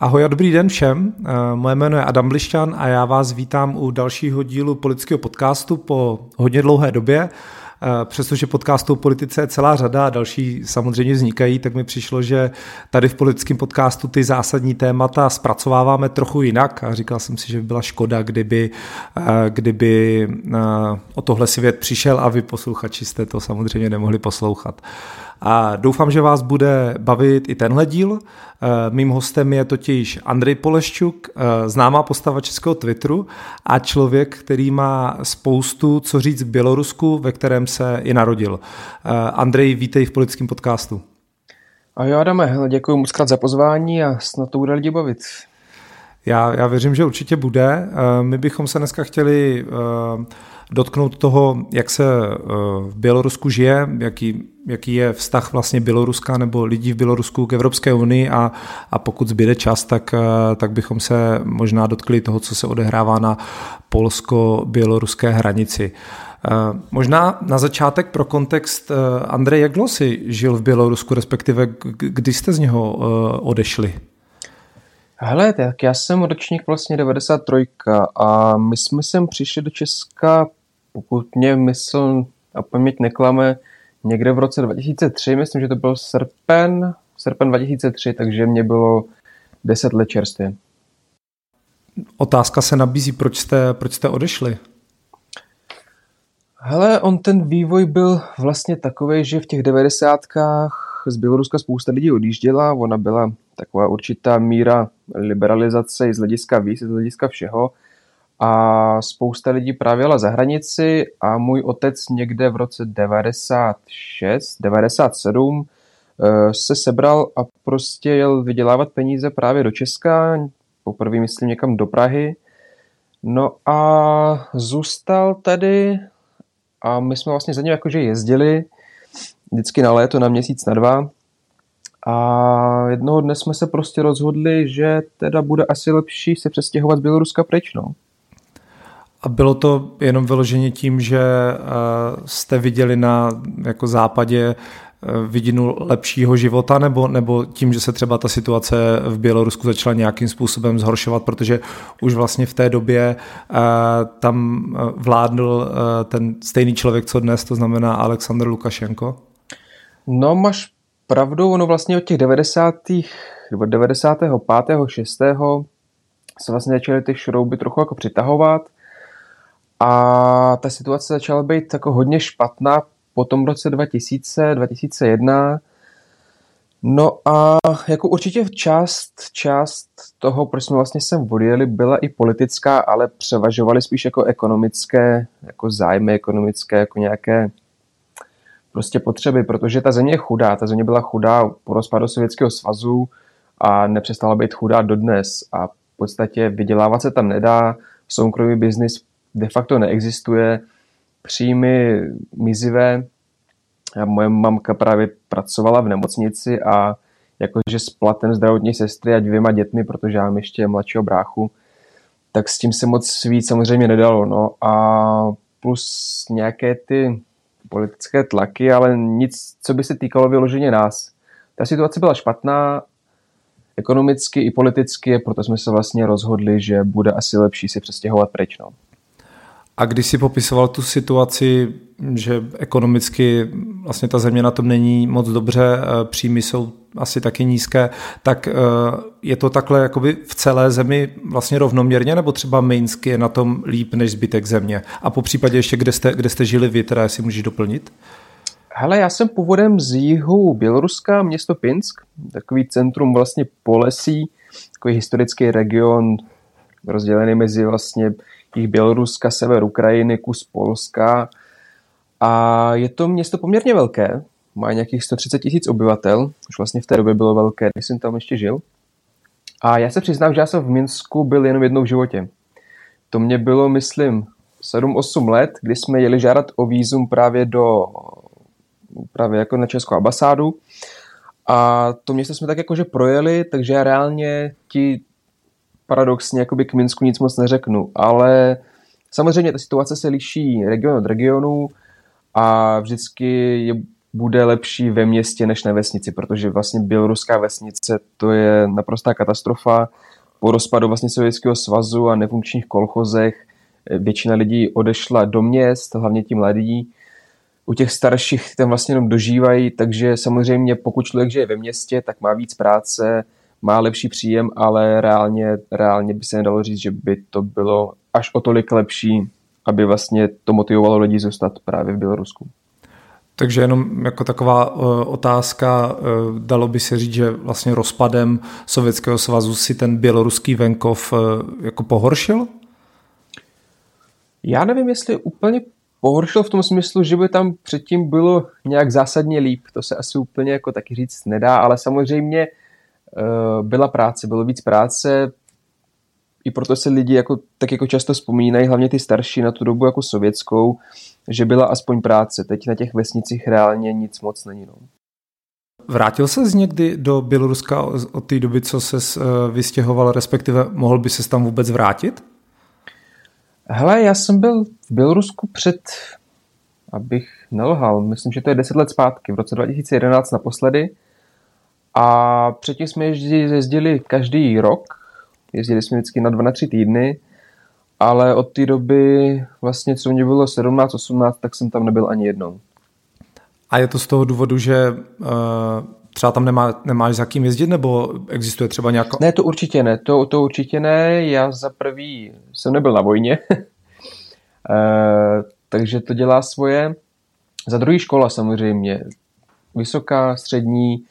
Ahoj a dobrý den všem. Eh, moje jméno je Adam Blišťan a já vás vítám u dalšího dílu politického podcastu po hodně dlouhé době. Eh, přestože podcastů o politice je celá řada a další samozřejmě vznikají, tak mi přišlo, že tady v politickém podcastu ty zásadní témata zpracováváme trochu jinak a říkal jsem si, že by byla škoda, kdyby, eh, kdyby o tohle svět přišel a vy posluchači jste to samozřejmě nemohli poslouchat. A doufám, že vás bude bavit i tenhle díl. Eh, mým hostem je totiž Andrej Poleščuk, eh, známá postava českého Twitteru a člověk, který má spoustu co říct k Bělorusku, ve kterém se i narodil. Eh, Andrej, vítej v politickém podcastu. A jo, Adame, děkuji moc krát za pozvání a snad to bude lidi bavit. Já, já věřím, že určitě bude. My bychom se dneska chtěli dotknout toho, jak se v Bělorusku žije, jaký jaký je vztah vlastně Běloruska nebo lidí v Bělorusku k Evropské unii a, a pokud zbyde čas, tak, eh, tak bychom se možná dotkli toho, co se odehrává na polsko-běloruské hranici. Eh, možná na začátek pro kontext, eh, Andrej, jak dlouho jsi žil v Bělorusku, respektive kdy jste z něho odešli? Hele, tak já jsem ročník vlastně 93 a my jsme sem přišli do Česka, pokud mě mysl a paměť neklame, někde v roce 2003, myslím, že to byl srpen, srpen 2003, takže mě bylo 10 let čerstvě. Otázka se nabízí, proč jste, proč jste odešli? Hele, on ten vývoj byl vlastně takový, že v těch devadesátkách z Běloruska spousta lidí odjížděla, ona byla taková určitá míra liberalizace i z hlediska víc, z hlediska všeho a spousta lidí právě jela za hranici a můj otec někde v roce 96, 97 eh, se sebral a prostě jel vydělávat peníze právě do Česka, poprvé myslím někam do Prahy. No a zůstal tady a my jsme vlastně za ním jakože jezdili vždycky na léto, na měsíc, na dva. A jednoho dne jsme se prostě rozhodli, že teda bude asi lepší se přestěhovat z Běloruska pryč, no. A bylo to jenom vyloženě tím, že eh, jste viděli na jako západě eh, vidinu lepšího života, nebo, nebo tím, že se třeba ta situace v Bělorusku začala nějakým způsobem zhoršovat, protože už vlastně v té době uh, tam vládl ten stejný člověk, co dnes, to znamená Aleksandr Lukašenko? No, máš pravdu, ono vlastně od těch 90. 95. 6. se vlastně začaly ty šrouby trochu jako přitahovat a ta situace začala být jako hodně špatná po tom roce 2000, 2001. No a jako určitě část, část toho, proč jsme vlastně sem odjeli, byla i politická, ale převažovaly spíš jako ekonomické, jako zájmy ekonomické, jako nějaké prostě potřeby, protože ta země je chudá, ta země byla chudá po rozpadu Sovětského svazu a nepřestala být chudá dodnes a v podstatě vydělávat se tam nedá, soukromý biznis de facto neexistuje, příjmy mizivé. Moje mamka právě pracovala v nemocnici a jakože s platem zdravotní sestry a dvěma dětmi, protože já mám ještě mladšího bráchu, tak s tím se moc víc samozřejmě nedalo. No. A plus nějaké ty politické tlaky, ale nic, co by se týkalo vyloženě nás. Ta situace byla špatná, ekonomicky i politicky, proto jsme se vlastně rozhodli, že bude asi lepší si přestěhovat pryč. No. A když si popisoval tu situaci, že ekonomicky vlastně ta země na tom není moc dobře, eh, příjmy jsou asi taky nízké, tak eh, je to takhle jakoby v celé zemi vlastně rovnoměrně, nebo třeba Minsk je na tom líp než zbytek země? A po případě ještě, kde jste, kde jste žili vy, teda si můžeš doplnit? Hele, já jsem původem z jihu Běloruska, město Pinsk, takový centrum vlastně Polesí, takový historický region rozdělený mezi vlastně jich Běloruska, sever Ukrajiny, kus Polska. A je to město poměrně velké, má nějakých 130 tisíc obyvatel, už vlastně v té době bylo velké, když jsem tam ještě žil. A já se přiznám, že já jsem v Minsku byl jenom jednou v životě. To mě bylo, myslím, 7-8 let, kdy jsme jeli žádat o výzum právě do právě jako na Českou ambasádu. A to město jsme tak jakože projeli, takže já reálně ti paradoxně jakoby k Minsku nic moc neřeknu, ale samozřejmě ta situace se liší region od regionu a vždycky je bude lepší ve městě než na vesnici, protože vlastně běloruská vesnice to je naprostá katastrofa. Po rozpadu vlastně Sovětského svazu a nefunkčních kolchozech většina lidí odešla do měst, hlavně ti mladí. U těch starších tam vlastně jenom dožívají, takže samozřejmě pokud člověk žije ve městě, tak má víc práce, má lepší příjem, ale reálně, reálně by se nedalo říct, že by to bylo až o tolik lepší, aby vlastně to motivovalo lidi zůstat právě v Bělorusku. Takže jenom jako taková uh, otázka, uh, dalo by se říct, že vlastně rozpadem Sovětského svazu si ten běloruský venkov uh, jako pohoršil? Já nevím, jestli úplně pohoršil v tom smyslu, že by tam předtím bylo nějak zásadně líp. To se asi úplně jako taky říct nedá, ale samozřejmě byla práce, bylo víc práce, i proto se lidi jako, tak jako často vzpomínají, hlavně ty starší na tu dobu jako sovětskou, že byla aspoň práce. Teď na těch vesnicích reálně nic moc není. No. Vrátil se z někdy do Běloruska od té doby, co se eh, vystěhoval, respektive mohl by se tam vůbec vrátit? Hele, já jsem byl v Bělorusku před, abych nelhal, myslím, že to je 10 let zpátky, v roce 2011 naposledy. A předtím jsme jezdili každý rok, jezdili jsme vždycky na dva na tři týdny, ale od té doby, vlastně co mě bylo 17-18, tak jsem tam nebyl ani jednou. A je to z toho důvodu, že uh, třeba tam nemá, nemáš za kým jezdit, nebo existuje třeba nějaká... Ne, to určitě ne, to, to určitě ne. Já za prvý jsem nebyl na vojně, uh, takže to dělá svoje. Za druhý škola samozřejmě, vysoká, střední,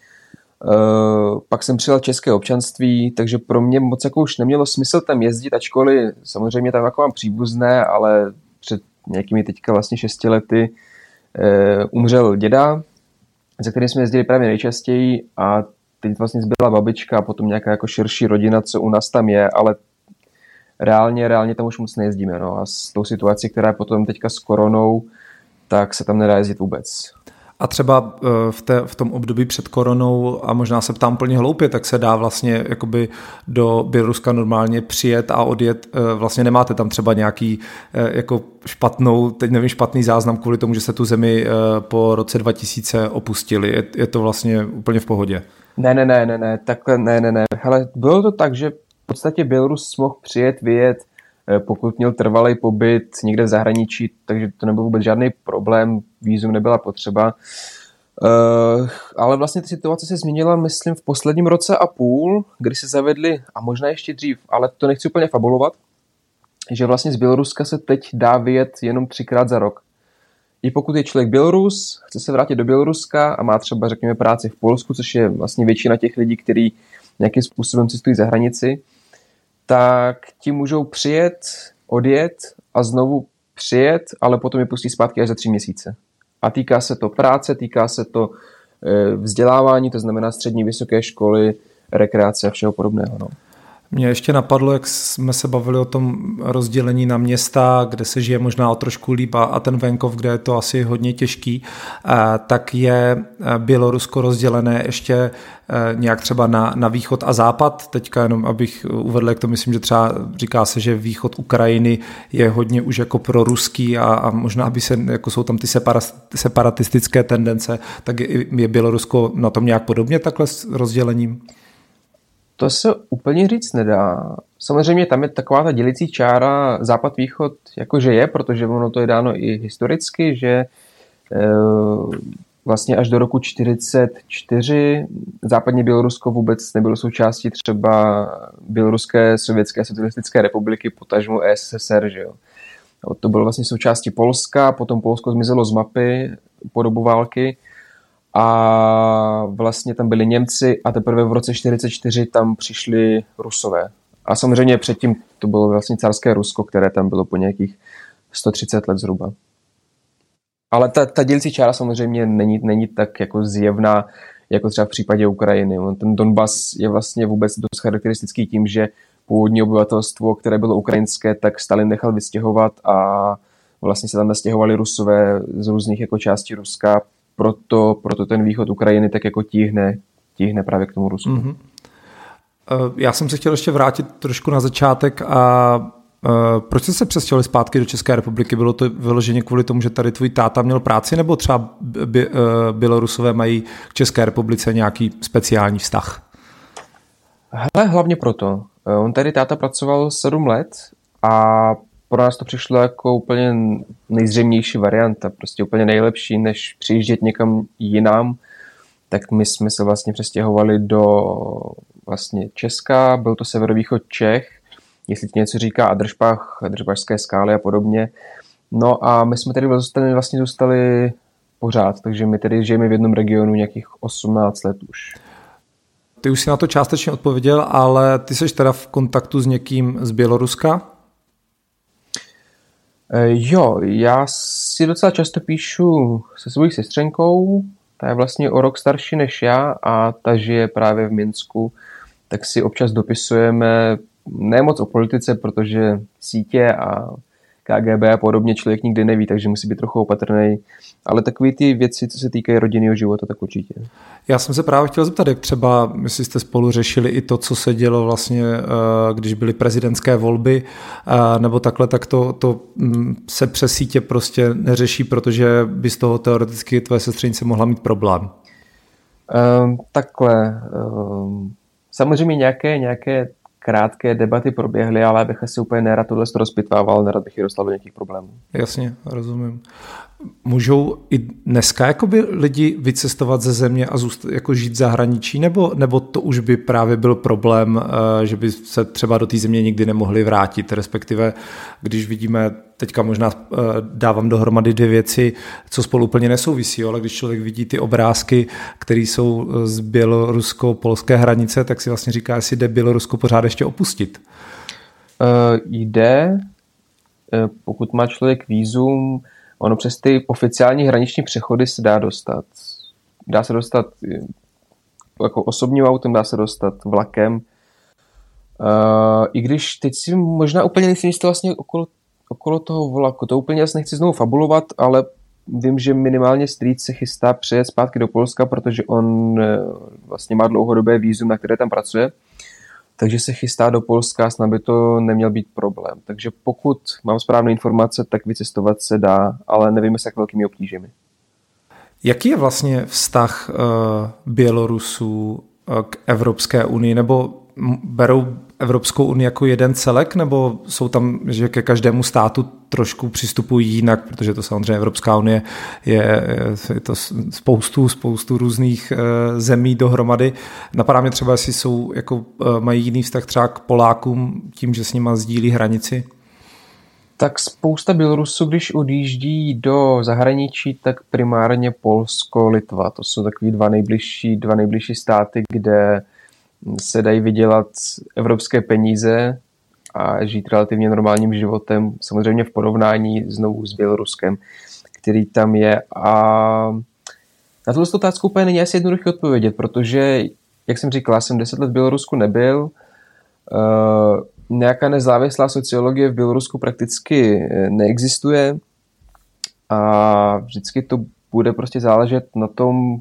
Uh, pak jsem přijel české občanství, takže pro mě moc jako už nemělo smysl tam jezdit, ačkoliv samozřejmě tam jako mám příbuzné, ale před nějakými teďka vlastně šesti lety uh, umřel děda, za kterým jsme jezdili právě nejčastěji a teď vlastně zbyla babička a potom nějaká jako širší rodina, co u nás tam je, ale reálně, reálně tam už moc nejezdíme. No. A s tou situací, která je potom teďka s koronou, tak se tam nedá jezdit vůbec. A třeba eh, v, té, v tom období před koronou, a možná se ptám úplně hloupě, tak se dá vlastně jakoby do Běloruska normálně přijet a odjet. Eh, vlastně nemáte tam třeba nějaký eh, jako špatnou, teď nevím, špatný záznam kvůli tomu, že se tu zemi po roce 2000 opustili. Je, je to vlastně úplně v pohodě? Ne, ne, ne, ne, ne, takhle, ne, ne, ne. Hele, bylo to tak, že v podstatě Bělorus mohl přijet, vyjet, pokud měl trvalý pobyt někde v zahraničí, takže to nebyl vůbec žádný problém, výzum nebyla potřeba. Uh, ale vlastně ta situace se změnila, myslím, v posledním roce a půl, kdy se zavedli, a možná ještě dřív, ale to nechci úplně fabulovat, že vlastně z Běloruska se teď dá vyjet jenom třikrát za rok. I pokud je člověk Bělorus, chce se vrátit do Běloruska a má třeba, řekněme, práci v Polsku, což je vlastně většina těch lidí, kteří nějakým způsobem cestují za hranici, tak ti můžou přijet, odjet a znovu přijet, ale potom je pustí zpátky až za tři měsíce. A týká se to práce, týká se to e, vzdělávání, to znamená střední vysoké školy, rekreace a všeho podobného. No. Mě ještě napadlo, jak jsme se bavili o tom rozdělení na města, kde se žije možná o trošku líp a ten venkov, kde je to asi hodně těžký, tak je Bělorusko rozdělené ještě nějak třeba na, na východ a západ. Teďka jenom, abych uvedl, jak to myslím, že třeba říká se, že východ Ukrajiny je hodně už jako pro ruský a, a možná by se, jako jsou tam ty separatistické tendence, tak je, je Bělorusko na tom nějak podobně takhle s rozdělením? To se úplně říct nedá. Samozřejmě tam je taková ta dělicí čára západ-východ, jakože je, protože ono to je dáno i historicky, že e, vlastně až do roku 1944 západně Bělorusko vůbec nebylo součástí třeba Běloruské sovětské socialistické republiky, potažmu SSR, že jo. To bylo vlastně součástí Polska, potom Polsko zmizelo z mapy po dobu války a vlastně tam byli Němci a teprve v roce 44 tam přišli Rusové. A samozřejmě předtím to bylo vlastně carské Rusko, které tam bylo po nějakých 130 let zhruba. Ale ta, ta dělící čára samozřejmě není, není tak jako zjevná, jako třeba v případě Ukrajiny. Ten Donbas je vlastně vůbec dost charakteristický tím, že původní obyvatelstvo, které bylo ukrajinské, tak Stalin nechal vystěhovat a vlastně se tam nastěhovali Rusové z různých jako částí Ruska proto, proto ten východ Ukrajiny tak jako tíhne, tíhne právě k tomu Rusku. Mm-hmm. Já jsem se chtěl ještě vrátit trošku na začátek a proč jste se přestěhovali zpátky do České republiky? Bylo to vyloženě kvůli tomu, že tady tvůj táta měl práci, nebo třeba by, Bělorusové mají k České republice nějaký speciální vztah? Hele, hlavně proto. On tady táta pracoval sedm let a pro nás to přišlo jako úplně nejzřejmější varianta, prostě úplně nejlepší, než přijíždět někam jinam, tak my jsme se vlastně přestěhovali do vlastně Česka, byl to severovýchod Čech, jestli ti něco říká Adržbach, Adržbachské skály a podobně. No a my jsme tady vlastně, vlastně zůstali pořád, takže my tady žijeme v jednom regionu nějakých 18 let už. Ty už si na to částečně odpověděl, ale ty jsi teda v kontaktu s někým z Běloruska? E, jo, já si docela často píšu se svojí sestřenkou, ta je vlastně o rok starší než já a ta žije právě v Minsku, tak si občas dopisujeme ne moc o politice, protože sítě a KGB a podobně člověk nikdy neví, takže musí být trochu opatrný. Ale takové ty věci, co se týkají rodinného života, tak určitě. Já jsem se právě chtěl zeptat, jak třeba, jestli jste spolu řešili i to, co se dělo vlastně, eh, když byly prezidentské volby, eh, nebo takhle, tak to, to mm, se přes sítě prostě neřeší, protože by z toho teoreticky tvoje sestřenice mohla mít problém. Um, takhle. Um, samozřejmě nějaké, nějaké krátké debaty proběhly, ale abych asi úplně nerad tohle rozpitvával, nerad bych ji dostal do nějakých problémů. Jasně, rozumím. Můžou i dneska jakoby lidi vycestovat ze země a zůst, jako žít zahraničí, nebo, nebo to už by právě byl problém, eh, že by se třeba do té země nikdy nemohli vrátit, respektive když vidíme, teďka možná eh, dávám dohromady dvě věci, co spolu úplně nesouvisí, ale když člověk vidí ty obrázky, které jsou eh, z bělorusko-polské hranice, tak si vlastně říká, jestli jde Bělorusko pořád ještě opustit. Uh, jde, pokud má člověk výzum, Ono přes ty oficiální hraniční přechody se dá dostat. Dá se dostat jako osobním autem, dá se dostat vlakem. Uh, I když teď si možná úplně nejsem jistý vlastně okolo, okolo toho vlaku. To úplně asi nechci znovu fabulovat, ale vím, že minimálně Street se chystá přejet zpátky do Polska, protože on uh, vlastně má dlouhodobé výzum, na které tam pracuje takže se chystá do Polska, snad by to neměl být problém. Takže pokud mám správné informace, tak vycestovat se dá, ale nevíme s jak velkými obtížemi. Jaký je vlastně vztah uh, Bělorusů uh, k Evropské unii, nebo berou Evropskou unii jako jeden celek, nebo jsou tam, že ke každému státu trošku přistupují jinak, protože to samozřejmě Evropská unie je, je to spoustu, spoustu různých eh, zemí dohromady. Napadá mě třeba, jestli jsou, jako, eh, mají jiný vztah třeba k Polákům tím, že s nima sdílí hranici? Tak spousta Bělorusů, když odjíždí do zahraničí, tak primárně Polsko, Litva. To jsou takový dva nejbližší, dva nejbližší státy, kde se dají vydělat evropské peníze a žít relativně normálním životem, samozřejmě v porovnání znovu s Běloruskem, který tam je. A na tuto otázku úplně není asi jednoduché odpovědět, protože, jak jsem říkal, jsem deset let v Bělorusku nebyl, uh, nějaká nezávislá sociologie v Bělorusku prakticky eh, neexistuje a vždycky to bude prostě záležet na tom,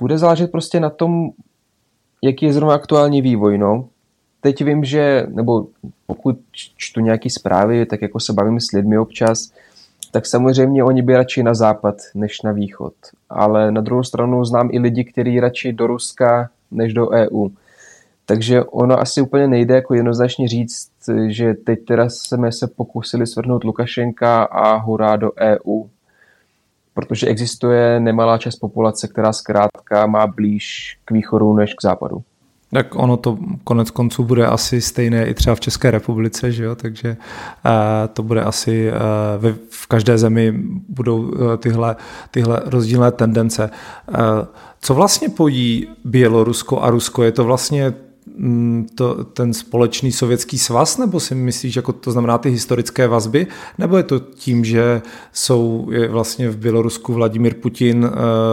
bude záležet prostě na tom, jaký je zrovna aktuální vývoj. No. Teď vím, že, nebo pokud čtu nějaké zprávy, tak jako se bavím s lidmi občas, tak samozřejmě oni by radši na západ než na východ. Ale na druhou stranu znám i lidi, kteří radši do Ruska než do EU. Takže ono asi úplně nejde jako jednoznačně říct, že teď teda jsme se pokusili svrhnout Lukašenka a hurá do EU protože existuje nemalá část populace, která zkrátka má blíž k východu než k západu. Tak ono to konec konců bude asi stejné i třeba v České republice, že jo? takže uh, to bude asi uh, v, každé zemi budou uh, tyhle, tyhle rozdílné tendence. Co vlastně pojí Bělorusko a Rusko? Je to vlastně to, ten společný sovětský svaz, nebo si myslíš, jako to znamená ty historické vazby, nebo je to tím, že jsou je vlastně v Bělorusku Vladimír Putin, eh,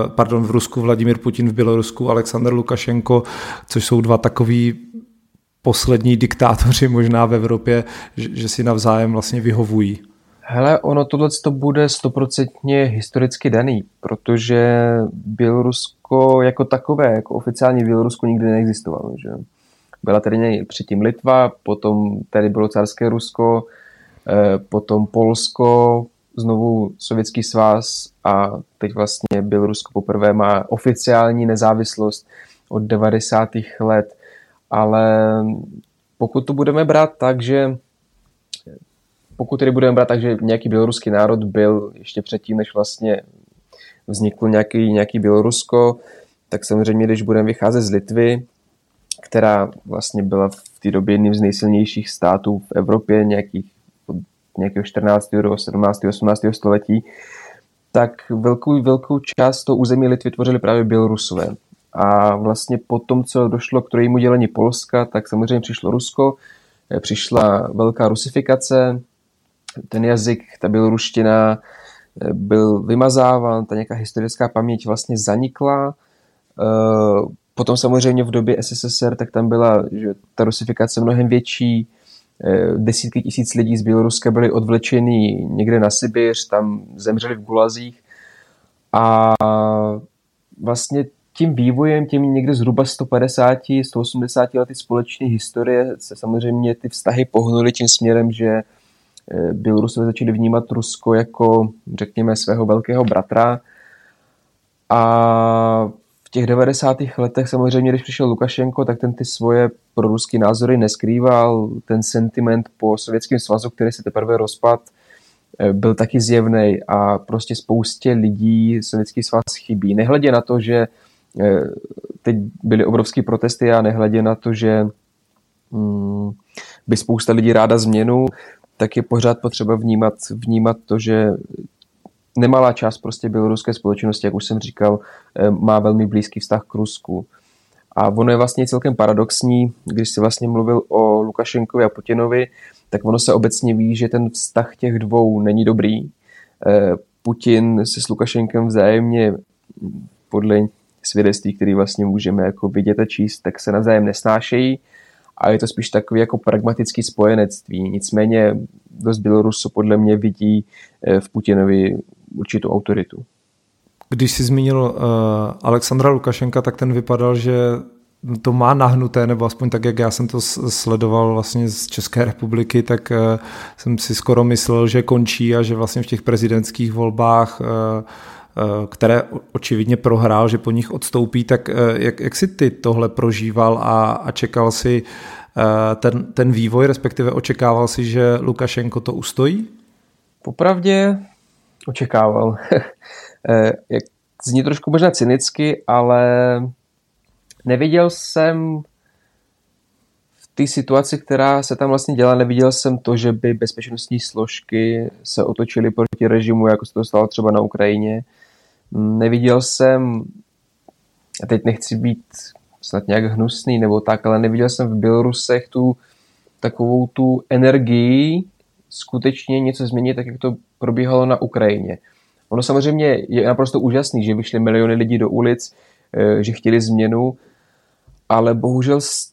pardon, v Rusku Vladimír Putin, v Bělorusku Aleksandr Lukašenko, což jsou dva takový poslední diktátoři možná v Evropě, že, že si navzájem vlastně vyhovují. Hele, ono tohle to bude stoprocentně historicky daný, protože Bělorusko jako takové, jako oficiálně Bělorusko nikdy neexistovalo. Že? Byla tady předtím Litva, potom tady bylo carské Rusko, eh, potom Polsko, znovu Sovětský svaz a teď vlastně Bělorusko poprvé má oficiální nezávislost od 90. let, ale pokud to budeme brát tak, že pokud tedy budeme brát tak, že nějaký běloruský národ byl ještě předtím, než vlastně vznikl nějaký, nějaký Bělorusko, tak samozřejmě, když budeme vycházet z Litvy, která vlastně byla v té době jedním z nejsilnějších států v Evropě nějakých, od nějakého 14. do 17. 18. století, tak velkou, velkou část toho území Litvy tvořili právě Bělorusové. A vlastně po tom, co došlo k trojímu dělení Polska, tak samozřejmě přišlo Rusko, přišla velká rusifikace, ten jazyk, ta běloruština eh, byl vymazáván, ta nějaká historická paměť vlastně zanikla. Potom samozřejmě v době SSSR, tak tam byla že ta rusifikace mnohem větší, eh, desítky tisíc lidí z Běloruska byly odvlečeny někde na Sibiř, tam zemřeli v gulazích a vlastně tím vývojem, tím někde zhruba 150, 180 lety společné historie se samozřejmě ty vztahy pohnuly tím směrem, že Eh, Bělorusové začali vnímat Rusko jako, řekněme, svého velkého bratra. A v těch 90. letech samozřejmě, když přišel Lukašenko, tak ten ty svoje proruské názory neskrýval. Ten sentiment po Sovětském svazu, který se teprve rozpad, eh, byl taky zjevný a prostě spoustě lidí Sovětský svaz chybí. Nehledě na to, že eh, teď byly obrovské protesty a nehledě na to, že mm, by spousta lidí ráda změnu, tak je pořád potřeba vnímat, vnímat to, že nemalá část prostě běloruské společnosti, jak už jsem říkal, eh, má velmi blízký vztah k Rusku. A ono je vlastně celkem paradoxní, když si vlastně mluvil o Lukašenkovi a Putinovi, tak ono se obecně ví, že ten vztah těch dvou není dobrý. Eh, Putin se s Lukašenkem vzájemně podle svědectví, který vlastně můžeme jako vidět a číst, tak se navzájem nesnášejí a je to spíš takový jako pragmatický spojenectví. Nicméně dost Bělorusu podle mě vidí eh, v Putinovi určitou autoritu. Když jsi zmínil uh, Alexandra Lukašenka, tak ten vypadal, že to má nahnuté, nebo aspoň tak, jak já jsem to sledoval vlastně z České republiky, tak uh, jsem si skoro myslel, že končí a že vlastně v těch prezidentských volbách uh, Eh, které očividně prohrál, že po nich odstoupí, tak jak, jak si ty tohle prožíval a, a čekal si eh, ten, ten vývoj, respektive očekával si, že Lukašenko to ustojí? Popravdě očekával. jak zní trošku možná cynicky, ale neviděl jsem v té situaci, která se tam vlastně dělá, neviděl jsem to, že by bezpečnostní složky se otočily proti režimu, jako se to stalo třeba na Ukrajině. Neviděl jsem, a teď nechci být snad nějak hnusný nebo tak, ale neviděl jsem v Bělorusech tu takovou tu energii skutečně něco změnit, tak jak to probíhalo na Ukrajině. Ono samozřejmě je naprosto úžasný, že vyšly miliony lidí do ulic, eh, že chtěli změnu, ale bohužel s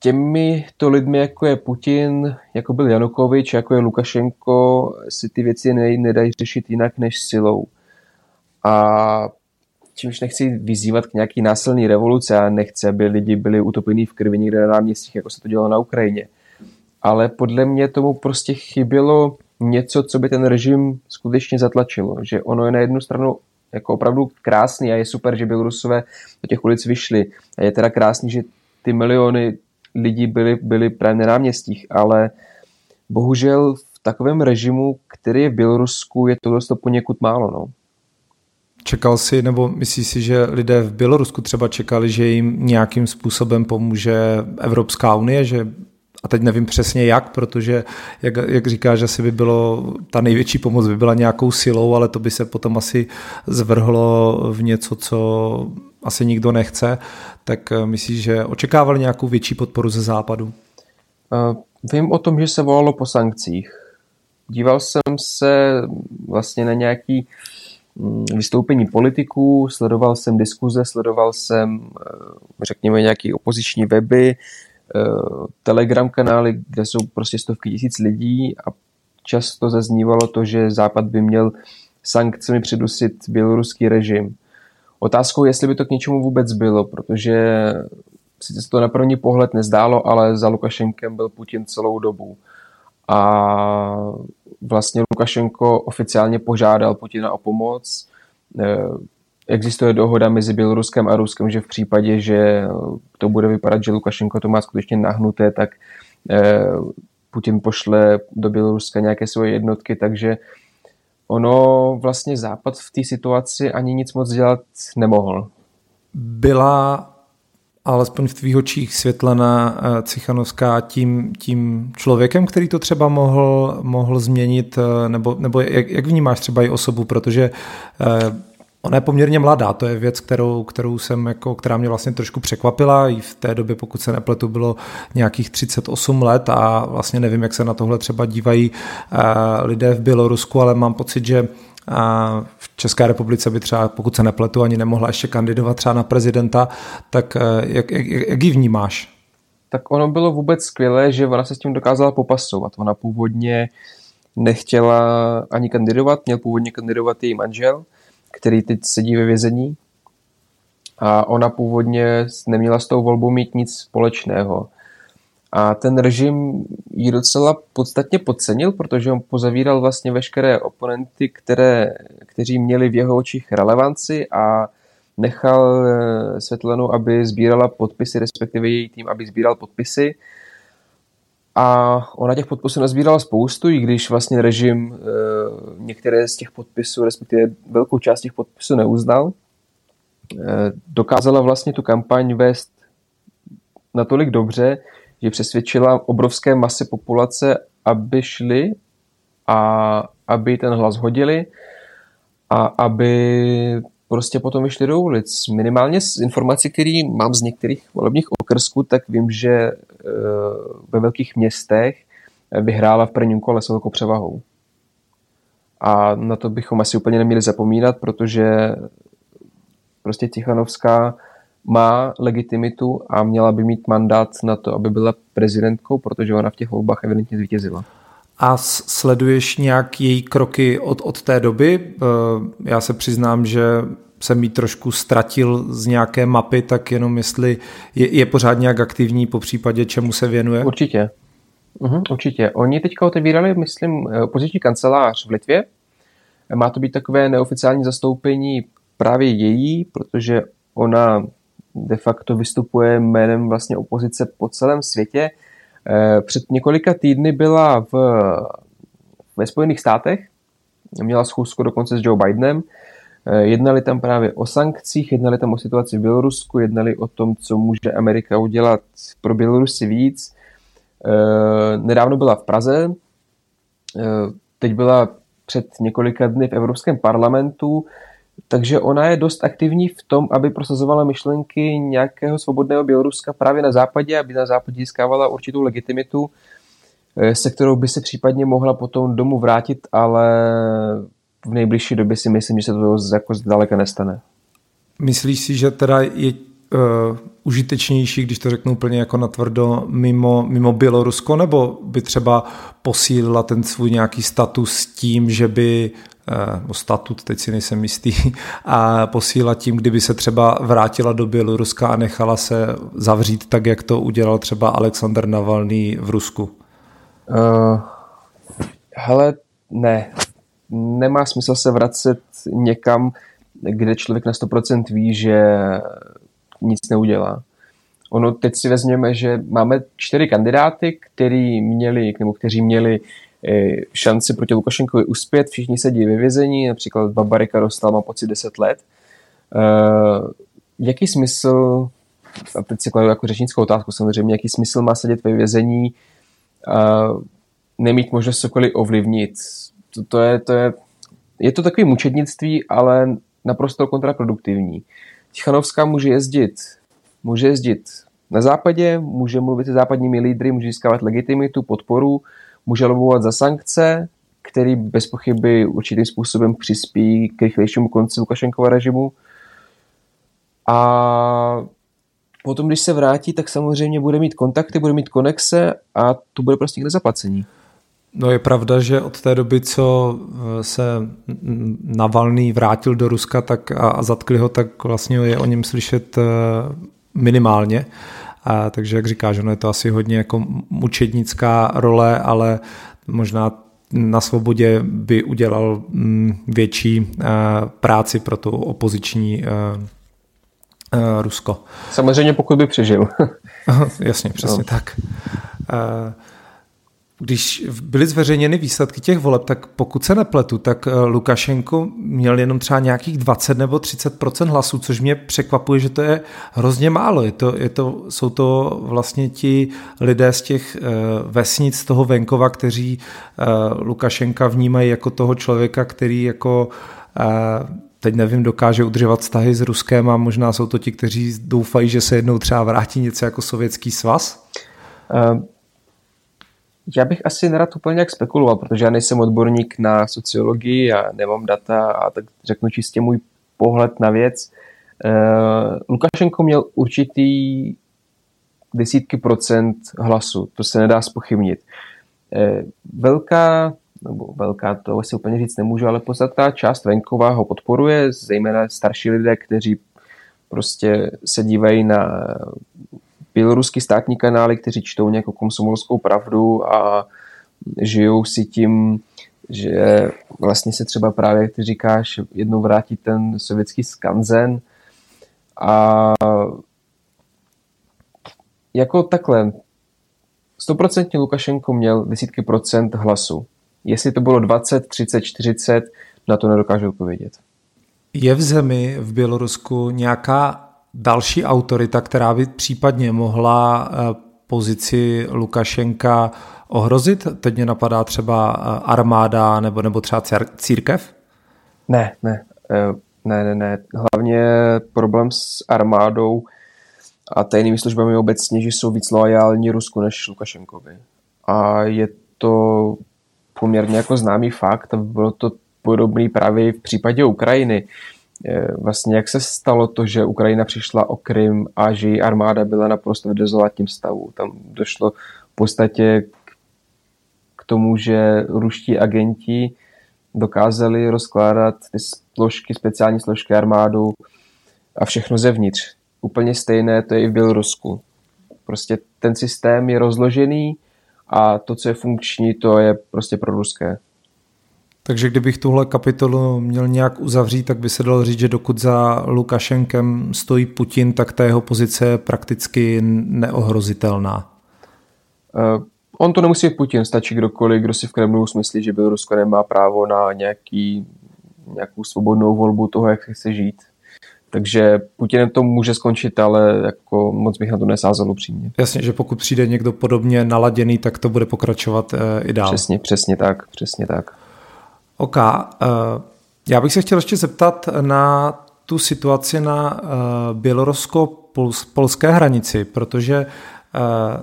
těmi to lidmi, jako je Putin, jako byl Janukovič, jako je Lukašenko, si ty věci nedají řešit jinak než silou a čímž nechci vyzývat k nějaký násilný revoluce a nechci, aby lidi byli utopení v krvi někde na náměstích, jako se to dělalo na Ukrajině. Ale podle mě tomu prostě chybělo něco, co by ten režim skutečně zatlačilo. Že ono je na jednu stranu jako opravdu krásný a je super, že Bělorusové do těch ulic vyšli. A je teda krásný, že ty miliony lidí byly, byly právě na náměstích, ale bohužel v takovém režimu, který je v Bělorusku, je to to poněkud málo. No. Čekal si, nebo myslíš si, že lidé v Bělorusku třeba čekali, že jim nějakým způsobem pomůže Evropská unie, že a teď nevím přesně jak, protože jak, jak říká, že asi by bylo, ta největší pomoc by byla nějakou silou, ale to by se potom asi zvrhlo v něco, co asi nikdo nechce, tak eh, myslíš, že očekávali nějakou větší podporu ze západu? Uh, vím o tom, že se volalo po sankcích. Díval jsem se vlastně na nějaký Mm, vystoupení politiků, sledoval jsem diskuze, sledoval jsem, eh, řekněme, nějaké opoziční weby, eh, telegram kanály, kde jsou prostě stovky tisíc lidí a často zaznívalo to, že Západ by měl sankcemi přidusit běloruský režim. Otázkou, jestli by to k něčemu vůbec bylo, protože sice se to na první pohled nezdálo, ale za Lukašenkem byl Putin celou dobu. A vlastně Lukašenko oficiálně požádal Putina o pomoc. Eh, existuje dohoda mezi Běloruskem a Ruskem, že v případě, že to bude vypadat, že Lukašenko to má skutečně nahnuté, tak eh, Putin pošle do Běloruska nějaké svoje jednotky, takže ono vlastně Západ v té situaci ani nic moc dělat nemohl. Byla alespoň v tvých očích světlena eh, Cichanovská tím, tím člověkem, který to třeba mohl, mohl změnit, eh, nebo, nebo jak, jak vnímáš třeba i osobu, protože eh, Ona je poměrně mladá, to je věc, kterou, kterou jsem jako, která mě vlastně trošku překvapila. I v té době, pokud se nepletu, bylo nějakých 38 let a vlastně nevím, jak se na tohle třeba dívají lidé v Bělorusku, ale mám pocit, že a v České republice by třeba, pokud se nepletu, ani nemohla ještě kandidovat třeba na prezidenta, tak jak, jak, jak ji vnímáš? Tak ono bylo vůbec skvělé, že ona se s tím dokázala popasovat. Ona původně nechtěla ani kandidovat, měl původně kandidovat její manžel, který teď sedí ve vězení. A ona původně neměla s tou volbou mít nic společného. A ten režim ji docela podstatně podcenil, protože on pozavíral vlastně veškeré oponenty, které, kteří měli v jeho očích relevanci a nechal eh, Světlenu, aby sbírala podpisy, respektive její tým, aby sbíral podpisy. A ona těch podpisů nazbírala spoustu, i když vlastně režim e, některé z těch podpisů, respektive velkou část těch podpisů neuznal. E, dokázala vlastně tu kampaň vést natolik dobře, že přesvědčila obrovské masy populace, aby šli a aby ten hlas hodili a aby prostě potom vyšli do ulic. Minimálně z informací, které mám z některých volebních okrsků, tak vím, že e, ve velkých městech vyhrála v prvním kole s velkou převahou. A na to bychom asi úplně neměli zapomínat, protože prostě Tichanovská má legitimitu a měla by mít mandát na to, aby byla prezidentkou, protože ona v těch volbách evidentně zvítězila. A sleduješ nějak její kroky od, od té doby? Eh, já se přiznám, že jsem jí trošku ztratil z nějaké mapy, tak jenom jestli je, je pořád nějak aktivní, po případě čemu se věnuje? Určitě. Uhum, určitě. Oni teďka otevírali, myslím, eh, opoziční kancelář v Litvě. Má to být takové neoficiální zastoupení právě její, protože ona de facto vystupuje jménem vlastně opozice po celém světě. Eh, před několika týdny byla v, ve Spojených státech, měla schůzku dokonce s Joe Bidenem, eh, jednali tam právě o sankcích, jednali tam o situaci v Bělorusku, jednali o tom, co může Amerika udělat pro Bělorusy víc. Eh, nedávno byla v Praze, teď byla před několika dny v Evropském parlamentu, takže ona je dost aktivní v tom, aby prosazovala myšlenky nějakého svobodného Běloruska právě na západě, aby na západě získávala určitou legitimitu, eh, se kterou by se případně mohla potom domů vrátit, ale v nejbližší době si myslím, že se to jako zdaleka nestane. Myslíš si, že teda je uh, užitečnější, když to řeknu úplně jako natvrdo, mimo, mimo Bělorusko, nebo by třeba posílila ten svůj nějaký status tím, že by statut, teď si nejsem jistý, a posílat tím, kdyby se třeba vrátila do Běloruska a nechala se zavřít tak, jak to udělal třeba Aleksandr Navalný v Rusku? Uh, hele, ne. Nemá smysl se vracet někam, kde člověk na 100% ví, že nic neudělá. Ono teď si vezměme, že máme čtyři kandidáty, který měli, nebo kteří měli E, šanci proti Lukašenkovi uspět, všichni sedí ve vězení, například Babarika dostal, má pocit 10 let. E, jaký smysl, a teď si kladu jako řečnickou otázku samozřejmě, jaký smysl má sedět ve vězení a nemít možnost cokoliv ovlivnit. To, to, je, to je, je to takové mučednictví, ale naprosto kontraproduktivní. Tichanovská může jezdit, může jezdit na západě, může mluvit se západními lídry, může získávat legitimitu, podporu, může lobovat za sankce, který bez pochyby určitým způsobem přispí k rychlejšímu konci Lukašenkova režimu. A potom, když se vrátí, tak samozřejmě bude mít kontakty, bude mít konexe a to bude prostě někde zaplacení. No je pravda, že od té doby, co eh, se Navalný vrátil do Ruska tak a, a zatkli ho, tak vlastně je o něm slyšet eh, minimálně. A, takže jak říkáš, ono je to asi hodně jako mučednická role, ale možná na svobodě by udělal mm, větší uh, práci pro tu opoziční uh, uh, Rusko. Samozřejmě pokud by přežil. Jasně, přesně no. tak. Když byly zveřejněny výsledky těch voleb, tak pokud se nepletu, tak eh, Lukašenko měl jenom třeba nějakých 20 nebo 30 hlasů, což mě překvapuje, že to je hrozně málo. Je to, je to, jsou to vlastně ti lidé z těch uh, vesnic, z toho venkova, kteří uh, Lukašenka vnímají jako toho člověka, který jako teď nevím, dokáže udržovat vztahy s Ruskem a možná jsou to ti, kteří doufají, že se jednou třeba vrátí něco jako sovětský svaz? Uh já bych asi nerad úplně jak spekuloval, protože já nejsem odborník na sociologii a nemám data a tak řeknu čistě můj pohled na věc. Uh, Lukašenko měl určitý desítky procent hlasu, to se nedá spochybnit. Uh, velká, nebo velká, to asi úplně říct nemůžu, ale podstatná část venkova ho podporuje, zejména starší lidé, kteří prostě se dívají na běloruský státní kanály, kteří čtou nějakou komsomolskou pravdu a žijou si tím, že vlastně se třeba právě, jak ty říkáš, jednou vrátí ten sovětský skanzen a jako takhle, stoprocentně Lukašenko měl desítky procent hlasu. Jestli to bylo 20, 30, 40, na to nedokážu odpovědět. Je v zemi v Bělorusku nějaká další autorita, která by případně mohla eh, pozici Lukašenka ohrozit? Teď mě napadá třeba eh, armáda nebo, nebo třeba církev? Ne, ne, eh, ne, ne, ne. Hlavně problém s armádou a tajnými službami obecně, že jsou víc loajální Rusku než Lukašenkovi. A je to poměrně jako známý fakt bylo to podobný právě v případě Ukrajiny vlastně jak se stalo to, že Ukrajina přišla o Krym a že její armáda byla naprosto v dezolátním stavu. Tam došlo v podstatě k tomu, že ruští agenti dokázali rozkládat ty složky, speciální složky armádu a všechno zevnitř. Úplně stejné to je i v Bělorusku. Prostě ten systém je rozložený a to, co je funkční, to je prostě pro ruské. Takže kdybych tuhle kapitolu měl nějak uzavřít, tak by se dalo říct, že dokud za Lukašenkem stojí Putin, tak ta jeho pozice je prakticky neohrozitelná. Uh, on to nemusí být Putin, stačí kdokoliv, kdo si v Kremlu myslí, že Bělorusko nemá právo na nějaký, nějakou svobodnou volbu toho, jak chce žít. Takže Putinem to může skončit, ale jako moc bych na to nesázel upřímně. Jasně, že pokud přijde někdo podobně naladěný, tak to bude pokračovat uh, i dál. Přesně, přesně tak, přesně tak. OK. Uh, já bych se chtěl ještě zeptat na tu situaci na uh, bělorusko-polské hranici, protože uh,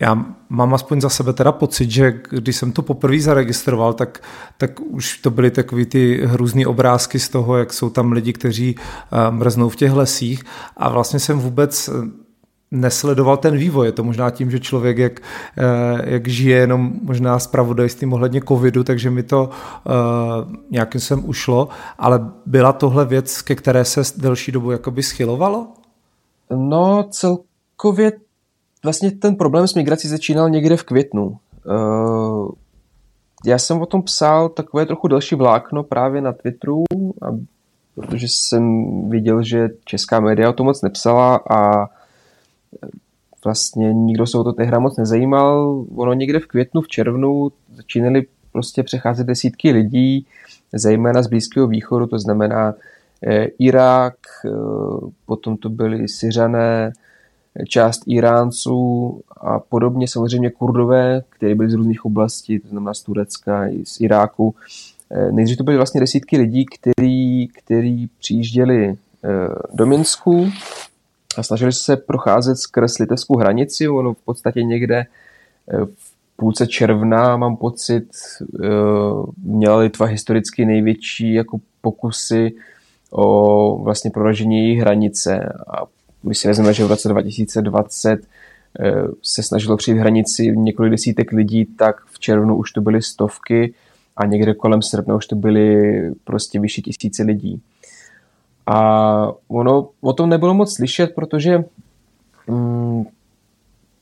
já mám aspoň za sebe teda pocit, že když jsem to poprvé zaregistroval, tak, tak už to byly takový ty hrůzné obrázky z toho, jak jsou tam lidi, kteří mrznou v těch lesích a vlastně jsem vůbec nesledoval ten vývoj. Je to možná tím, že člověk, jak, eh, jak žije jenom možná s pravodajstvím ohledně covidu, takže mi to uh, nějakým sem ušlo, ale byla tohle věc, ke které se delší dobu jakoby schylovalo? No celkově vlastně ten problém s migrací začínal někde v květnu. Uh, já jsem o tom psal takové trochu delší vlákno právě na Twitteru, protože jsem viděl, že česká média o tom moc nepsala a vlastně nikdo se o to tehdy moc nezajímal. Ono někde v květnu, v červnu začínaly prostě přecházet desítky lidí, zejména z Blízkého východu, to znamená eh, Irák, eh, potom to byly Syřané, část Iránců a podobně samozřejmě Kurdové, kteří byli z různých oblastí, to znamená z Turecka i z Iráku. Eh, nejdřív to byly vlastně desítky lidí, který přijížděli do Minsku, a snažili se procházet skrz litevskou hranici, ono v podstatě někde eh, v půlce června, mám pocit, eh, měla Litva historicky největší jako pokusy o vlastně proražení její hranice. A když si vezmeme, že v roce 2020 eh, se snažilo přijít hranici několik desítek lidí, tak v červnu už to byly stovky a někde kolem srpna už to byly prostě vyšší tisíce lidí. A ono o tom nebylo moc slyšet, protože mm,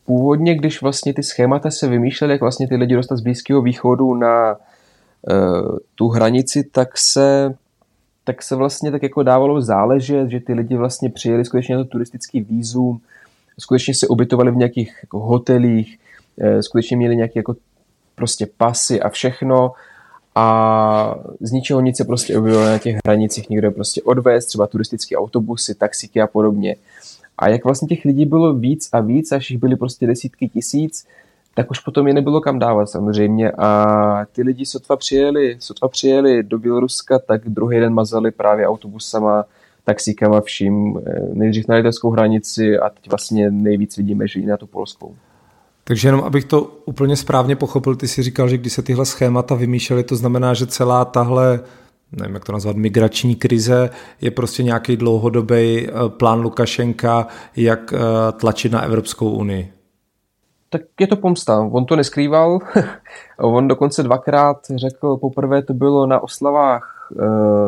původně, když vlastně ty schémata se vymýšlely, jak vlastně ty lidi dostat z Blízkého východu na uh, tu hranici, tak se tak se vlastně tak jako dávalo záležet, že ty lidi vlastně přijeli skutečně na to turistický výzum, skutečně se ubytovali v nějakých jako hotelích, eh, skutečně měli nějaké jako prostě pasy a všechno a z ničeho nic se prostě objevilo na těch hranicích někde prostě odvést, třeba turistické autobusy, taxíky a podobně. A jak vlastně těch lidí bylo víc a víc, až jich byly prostě desítky tisíc, tak už potom je nebylo kam dávat samozřejmě a ty lidi sotva přijeli, sotva přijeli do Běloruska, tak druhý den mazali právě autobusama, taxíkama vším, eh, nejdřív na litevskou hranici a teď vlastně nejvíc vidíme, že i na tu polskou. Takže jenom abych to úplně správně pochopil, ty si říkal, že když se tyhle schémata vymýšlely, to znamená, že celá tahle nevím, jak to nazvat, migrační krize, je prostě nějaký dlouhodobý eh, plán Lukašenka, jak eh, tlačit na Evropskou unii. Tak je to pomsta. On to neskrýval. On dokonce dvakrát řekl, poprvé to bylo na oslavách e,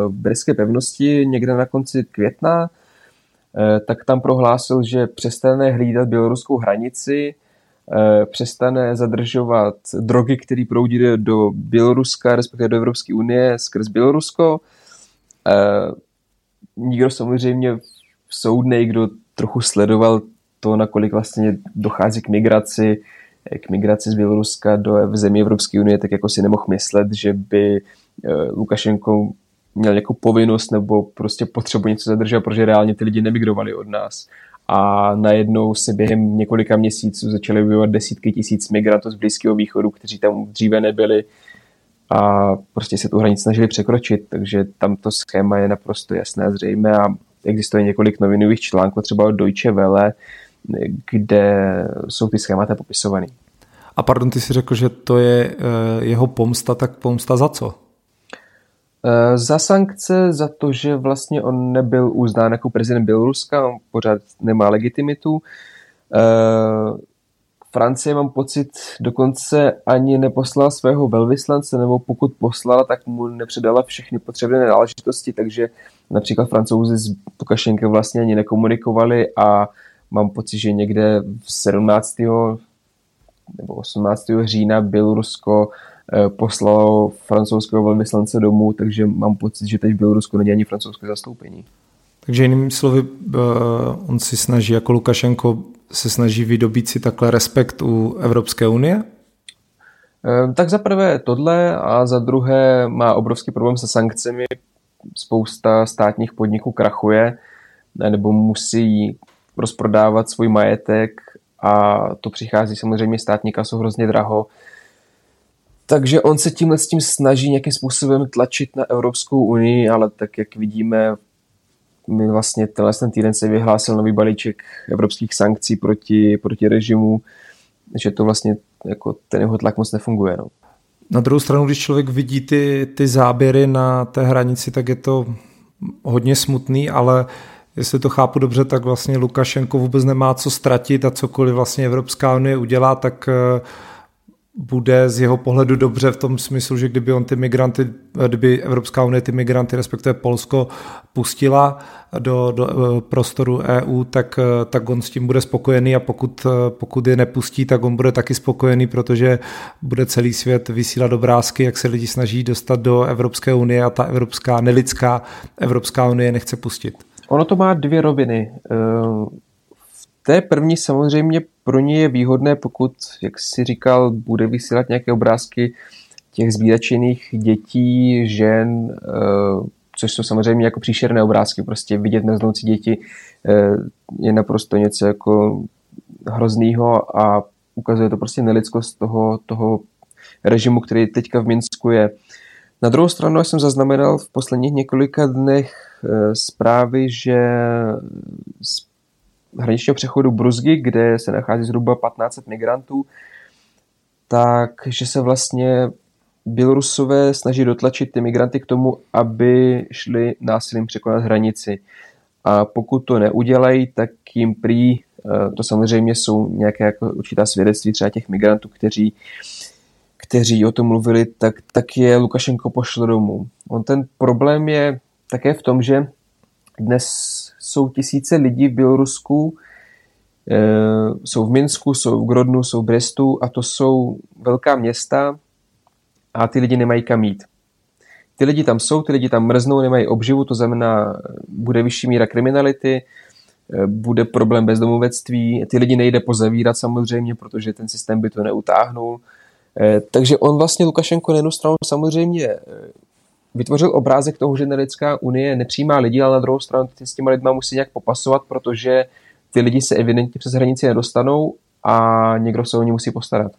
Brzké pevnosti, někde na konci května, e, tak tam prohlásil, že přestane hlídat běloruskou hranici, přestane zadržovat drogy, které proudí do Běloruska, respektive do Evropské unie skrz Bělorusko. E, nikdo samozřejmě soudnej, kdo trochu sledoval to, nakolik vlastně dochází k migraci, k migraci z Běloruska do zemí Evropské unie, tak jako si nemohl myslet, že by eh, Lukašenko měl nějakou povinnost nebo prostě potřebu něco zadržet, protože reálně ty lidi nemigrovali od nás. A najednou se během několika měsíců začaly objevovat desítky tisíc migrantů z Blízkého východu, kteří tam dříve nebyli a prostě se tu hranici snažili překročit, takže tam to schéma je naprosto jasné a zřejmé a existuje několik novinových článků, třeba od Deutsche Welle, kde jsou ty schémata popisované. A pardon, ty si řekl, že to je eh, jeho pomsta, tak pomsta za co? Eh, za sankce, za to, že vlastně on nebyl uznán jako prezident Běloruska, on pořád nemá legitimitu. Eh, Francie, mám pocit, dokonce ani neposlala svého velvyslance, nebo pokud poslala, tak mu nepředala všechny potřebné náležitosti, takže například francouzi s Lukašenkem vlastně ani nekomunikovali a mám pocit, že někde v 17. nebo 18. října Bělorusko poslalo francouzského velvyslance domů, takže mám pocit, že teď v Bělorusku není ani francouzské zastoupení. Takže jinými slovy, eh, on si snaží, jako Lukašenko se snaží vydobít si takhle respekt u Evropské unie? Eh, tak za prvé tohle a za druhé má obrovský problém se sankcemi. Spousta státních podniků krachuje nebo musí rozprodávat svůj majetek a to přichází samozřejmě státní kasu hrozně draho. Takže on se tímhle s tím snaží nějakým způsobem tlačit na Evropskou unii, ale tak jak vidíme, my vlastně tenhle ten týden se vyhlásil nový balíček evropských sankcí proti, proti režimu, že to vlastně jako ten jeho tlak moc nefunguje. No. Na druhou stranu, když člověk vidí ty, ty záběry na té hranici, tak je to hodně smutný, ale jestli to chápu dobře, tak vlastně Lukašenko vůbec nemá co ztratit a cokoliv vlastně Evropská unie udělá, tak eh, bude z jeho pohledu dobře v tom smyslu, že kdyby on ty migranty, kdyby Evropská unie ty migranty, respektive Polsko, pustila do, do eh, prostoru EU, tak, eh, tak on s tím bude spokojený a pokud, pokud je nepustí, tak on bude taky spokojený, protože bude celý svět vysílat obrázky, jak se lidi snaží dostat do Evropské unie a ta evropská, nelidská Evropská unie nechce pustit. Ono to má dvě roviny. Eh, v té první samozřejmě pro ně je výhodné, pokud, jak si říkal, bude vysílat nějaké obrázky těch zbídačených dětí, žen, eh, což jsou samozřejmě jako příšerné obrázky. Prostě vidět neznoucí děti eh, je naprosto něco jako hroznýho a ukazuje to prostě nelidskost toho, toho režimu, který teďka v Minsku je. Na druhou stranu jsem zaznamenal v posledních několika dnech eh, zprávy, že hraničního přechodu Bruzgy, kde se nachází zhruba 1500 migrantů, takže se vlastně Bělorusové snaží dotlačit ty migranty k tomu, aby šli násilím překonat hranici. A pokud to neudělají, tak jim prý, eh, to samozřejmě jsou nějaké jako určitá svědectví třeba těch migrantů, kteří kteří o tom mluvili, tak, tak je Lukašenko pošlo domů. On ten problém je také v tom, že dnes jsou tisíce lidí v Bělorusku, Jsou v Minsku, jsou v Grodnu, jsou v Brestu a to jsou velká města a ty lidi nemají kam jít. Ty lidi tam jsou, ty lidi tam mrznou, nemají obživu, to znamená, bude vyšší míra kriminality, bude problém bezdomovectví, ty lidi nejde pozavírat samozřejmě, protože ten systém by to neutáhnul. Takže on vlastně Lukašenko na jednu stranu samozřejmě vytvořil obrázek toho, že Nelická unie nepřijímá lidi, ale na druhou stranu ty s těma lidma musí nějak popasovat, protože ty lidi se evidentně přes hranici nedostanou a někdo se o ně musí postarat.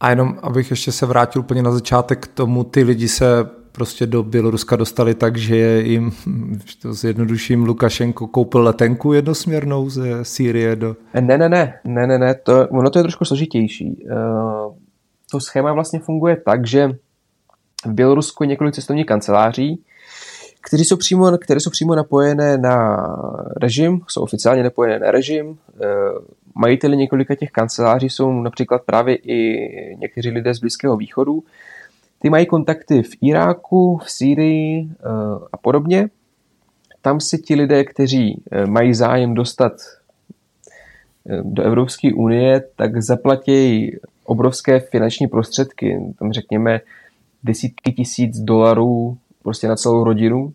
A jenom, abych ještě se vrátil úplně na začátek k tomu, ty lidi se prostě do Běloruska dostali tak, že jim, to zjednoduším, Lukašenko koupil letenku jednosměrnou ze Sýrie do... Ne, ne, ne, ne, ne, ne, to, ono to je trošku složitější. Uh, to schéma vlastně funguje tak, že v Bělorusku je několik cestovních kanceláří, které jsou, přímo, které jsou přímo napojené na režim, jsou oficiálně napojené na režim. Eh, majiteli několika těch kanceláří jsou například právě i někteří lidé z Blízkého východu. Ty mají kontakty v Iráku, v Sýrii eh, a podobně. Tam si ti lidé, kteří eh, mají zájem dostat do Evropské unie, tak zaplatí obrovské finanční prostředky. Tam řekněme desítky tisíc dolarů prostě na celou rodinu.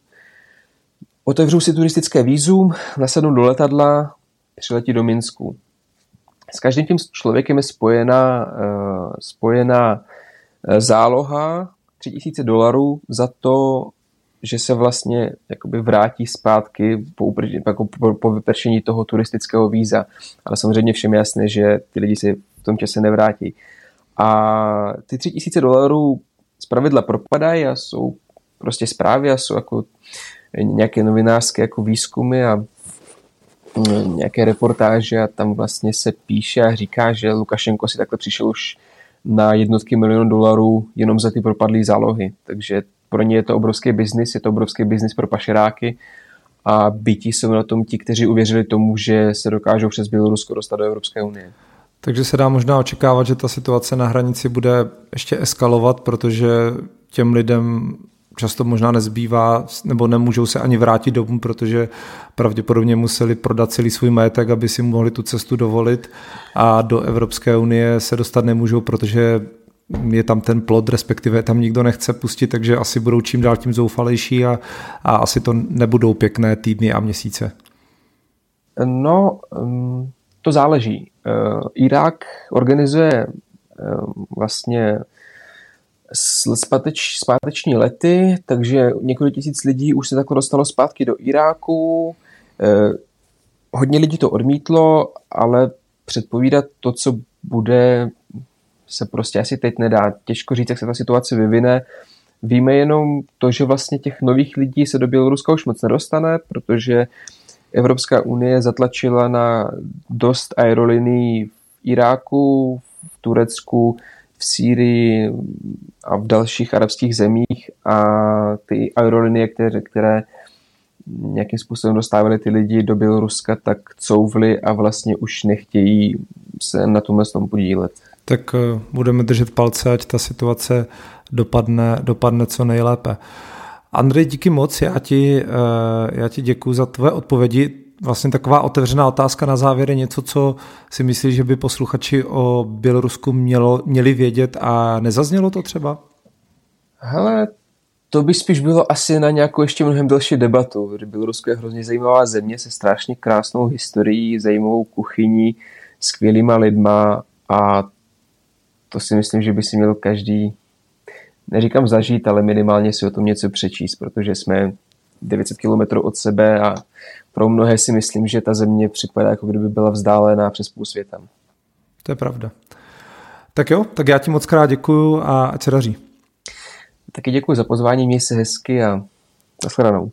Otevřou si turistické výzum, nasednou do letadla, přiletí do Minsku. S každým tím člověkem je spojena, uh, spojena eh, záloha 3000 dolarů za to, že se vlastně jakoby vrátí zpátky po, jako po, po vypršení toho turistického víza. Ale samozřejmě všem jasné, že ty lidi se v tom čase nevrátí. A ty 3000 dolarů zpravidla propadají a jsou prostě zprávy a jsou jako nějaké novinářské jako výzkumy a mm, nějaké reportáže a tam vlastně se píše a říká, že Lukašenko si takhle přišel už na jednotky milionů dolarů jenom za ty propadlé zálohy. Takže pro ně je to obrovský biznis, je to obrovský biznis pro pašeráky a bytí jsou na tom ti, kteří uvěřili tomu, že se dokážou přes Bělorusko dostat do Evropské unie. Takže se dá možná očekávat, že ta situace na hranici bude ještě eskalovat, protože těm lidem často možná nezbývá, nebo nemůžou se ani vrátit domů, protože pravděpodobně museli prodat celý svůj majetek, aby si mohli tu cestu dovolit a do Evropské unie se dostat nemůžou, protože je tam ten plot, respektive tam nikdo nechce pustit, takže asi budou čím dál tím zoufalejší a, a asi to nebudou pěkné týdny a měsíce. No, mm, to záleží. Eh, Irák organizuje eh, vlastně zpáteč, zpáteční lety, takže několik tisíc lidí už se takhle dostalo zpátky do Iráku. Eh, hodně lidí to odmítlo, ale předpovídat to, co bude, se prostě asi teď nedá. Těžko říct, jak se ta situace vyvine. Víme jenom to, že vlastně těch nových lidí se do Běloruska už moc nedostane, protože Evropská unie zatlačila na dost aerolinií v Iráku, v Turecku, v Sýrii a v dalších arabských zemích a ty aerolinie, které, které nějakým způsobem dostávaly ty lidi do Běloruska, tak couvly a vlastně už nechtějí se na tomhle tom podílet. Tak eh, budeme držet palce, ať ta situace dopadne, dopadne co nejlépe. Andrej, díky moc, já ti, eh, já ti děkuji za tvoje odpovědi. Vlastně taková otevřená otázka na závěr je něco, co si myslíš, že by posluchači o Bělorusku mělo, měli vědět a nezaznělo to třeba? Hele, to by spíš bylo asi na nějakou ještě mnohem delší debatu. Bělorusko je hrozně zajímavá země se strašně krásnou historií, zajímavou kuchyní, skvělýma lidma a to si myslím, že by si měl každý neříkám zažít, ale minimálně si o tom něco přečíst, protože jsme 900 kilometrů od sebe a pro mnohé si myslím, že ta země připadá, jako kdyby byla vzdálená přes půl světa. To je pravda. Tak jo, tak já ti moc krát děkuju a ať se daří. Taky děkuji za pozvání, měj se hezky a nashledanou.